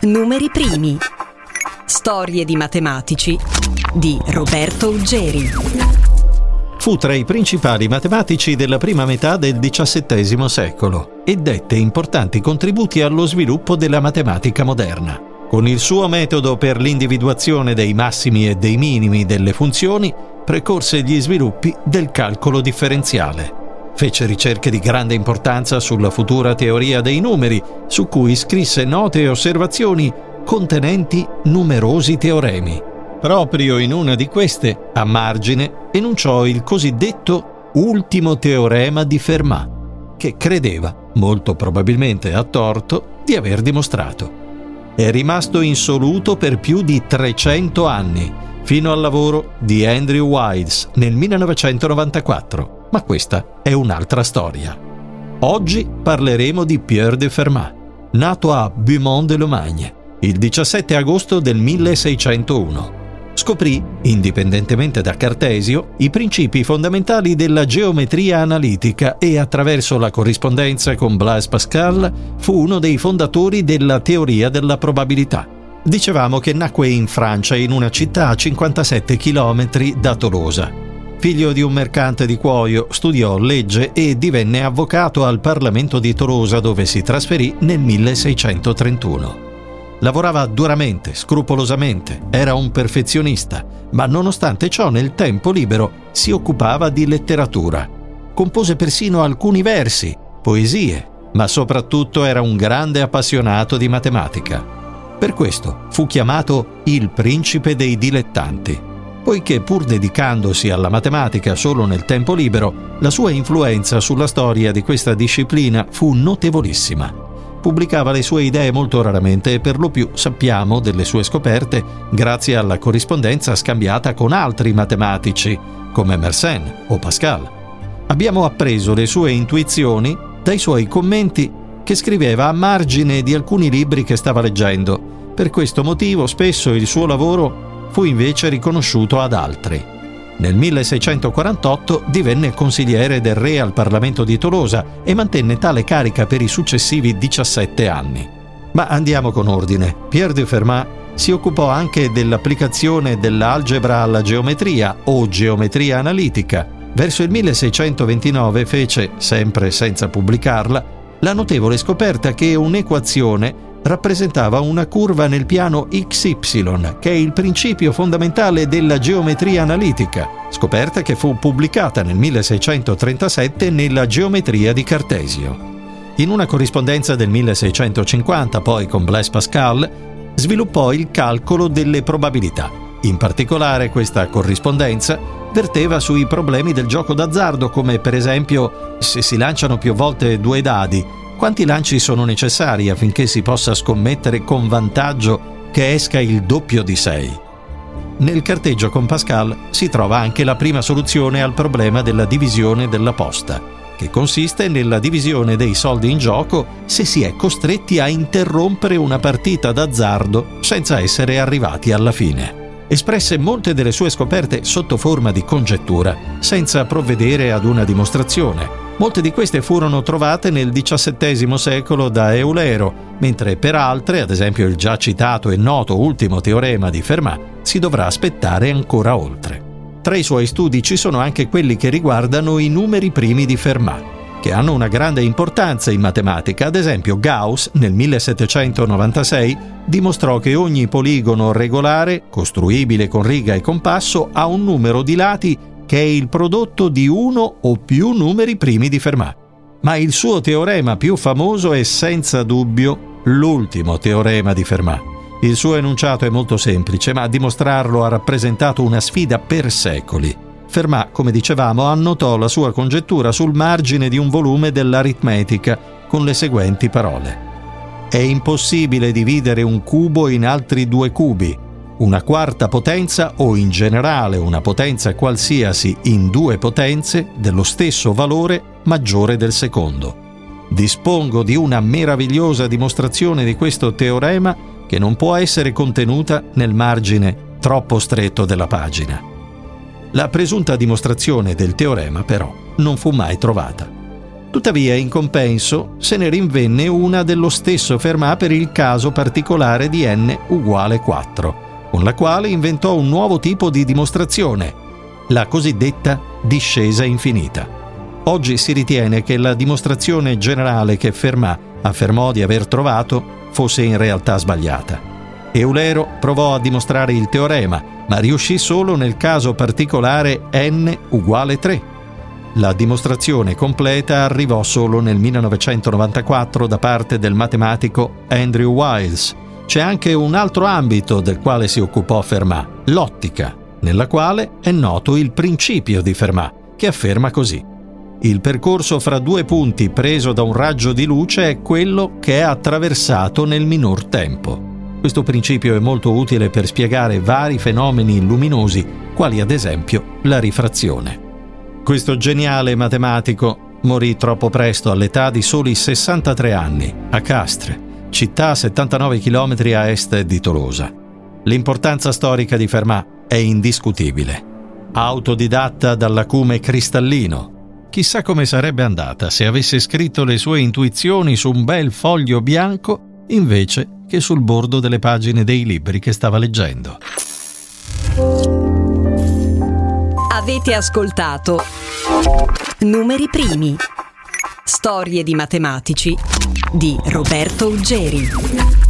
Numeri primi. Storie di matematici di Roberto Uggeri. Fu tra i principali matematici della prima metà del XVII secolo e dette importanti contributi allo sviluppo della matematica moderna. Con il suo metodo per l'individuazione dei massimi e dei minimi delle funzioni, precorse gli sviluppi del calcolo differenziale. Fece ricerche di grande importanza sulla futura teoria dei numeri, su cui scrisse note e osservazioni contenenti numerosi teoremi. Proprio in una di queste, a margine, enunciò il cosiddetto ultimo teorema di Fermat, che credeva, molto probabilmente a torto, di aver dimostrato. È rimasto insoluto per più di 300 anni, fino al lavoro di Andrew Wiles nel 1994, ma questa è un'altra storia. Oggi parleremo di Pierre de Fermat, nato a Beaumont-de-Lomagne il 17 agosto del 1601 scoprì, indipendentemente da Cartesio, i principi fondamentali della geometria analitica e attraverso la corrispondenza con Blaise Pascal fu uno dei fondatori della teoria della probabilità. Dicevamo che nacque in Francia in una città a 57 km da Tolosa. Figlio di un mercante di cuoio, studiò legge e divenne avvocato al Parlamento di Tolosa dove si trasferì nel 1631. Lavorava duramente, scrupolosamente, era un perfezionista, ma nonostante ciò nel tempo libero si occupava di letteratura. Compose persino alcuni versi, poesie, ma soprattutto era un grande appassionato di matematica. Per questo fu chiamato il principe dei dilettanti, poiché pur dedicandosi alla matematica solo nel tempo libero, la sua influenza sulla storia di questa disciplina fu notevolissima pubblicava le sue idee molto raramente e per lo più sappiamo delle sue scoperte grazie alla corrispondenza scambiata con altri matematici come Mersenne o Pascal. Abbiamo appreso le sue intuizioni dai suoi commenti che scriveva a margine di alcuni libri che stava leggendo. Per questo motivo spesso il suo lavoro fu invece riconosciuto ad altri. Nel 1648 divenne consigliere del re al Parlamento di Tolosa e mantenne tale carica per i successivi 17 anni. Ma andiamo con ordine. Pierre de Fermat si occupò anche dell'applicazione dell'algebra alla geometria o geometria analitica. Verso il 1629 fece, sempre senza pubblicarla, la notevole scoperta che un'equazione rappresentava una curva nel piano XY, che è il principio fondamentale della geometria analitica, scoperta che fu pubblicata nel 1637 nella Geometria di Cartesio. In una corrispondenza del 1650, poi con Blaise Pascal, sviluppò il calcolo delle probabilità. In particolare questa corrispondenza verteva sui problemi del gioco d'azzardo, come per esempio se si lanciano più volte due dadi, quanti lanci sono necessari affinché si possa scommettere con vantaggio che esca il doppio di 6? Nel carteggio con Pascal si trova anche la prima soluzione al problema della divisione della posta, che consiste nella divisione dei soldi in gioco se si è costretti a interrompere una partita d'azzardo senza essere arrivati alla fine espresse molte delle sue scoperte sotto forma di congettura, senza provvedere ad una dimostrazione, Molte di queste furono trovate nel XVII secolo da Eulero, mentre per altre, ad esempio il già citato e noto ultimo teorema di Fermat, si dovrà aspettare ancora oltre. Tra i suoi studi ci sono anche quelli che riguardano i numeri primi di Fermat, che hanno una grande importanza in matematica. Ad esempio Gauss nel 1796 dimostrò che ogni poligono regolare, costruibile con riga e compasso, ha un numero di lati che è il prodotto di uno o più numeri primi di Fermat. Ma il suo teorema più famoso è senza dubbio l'ultimo teorema di Fermat. Il suo enunciato è molto semplice, ma dimostrarlo ha rappresentato una sfida per secoli. Fermat, come dicevamo, annotò la sua congettura sul margine di un volume dell'aritmetica con le seguenti parole. È impossibile dividere un cubo in altri due cubi, una quarta potenza o in generale una potenza qualsiasi in due potenze dello stesso valore maggiore del secondo. Dispongo di una meravigliosa dimostrazione di questo teorema che non può essere contenuta nel margine troppo stretto della pagina. La presunta dimostrazione del teorema però non fu mai trovata. Tuttavia, in compenso, se ne rinvenne una dello stesso Fermat per il caso particolare di n uguale 4, con la quale inventò un nuovo tipo di dimostrazione, la cosiddetta discesa infinita. Oggi si ritiene che la dimostrazione generale che Fermat affermò di aver trovato fosse in realtà sbagliata. Eulero provò a dimostrare il teorema, ma riuscì solo nel caso particolare n uguale 3 la dimostrazione completa arrivò solo nel 1994 da parte del matematico Andrew Wiles. C'è anche un altro ambito del quale si occupò Fermat, l'ottica, nella quale è noto il principio di Fermat, che afferma così. Il percorso fra due punti preso da un raggio di luce è quello che è attraversato nel minor tempo. Questo principio è molto utile per spiegare vari fenomeni luminosi, quali ad esempio la rifrazione. Questo geniale matematico morì troppo presto all'età di soli 63 anni a Castres, città a 79 km a est di Tolosa. L'importanza storica di Fermat è indiscutibile. Autodidatta dall'acume cristallino, chissà come sarebbe andata se avesse scritto le sue intuizioni su un bel foglio bianco invece che sul bordo delle pagine dei libri che stava leggendo. Avete ascoltato Numeri primi. Storie di matematici di Roberto Uggeri.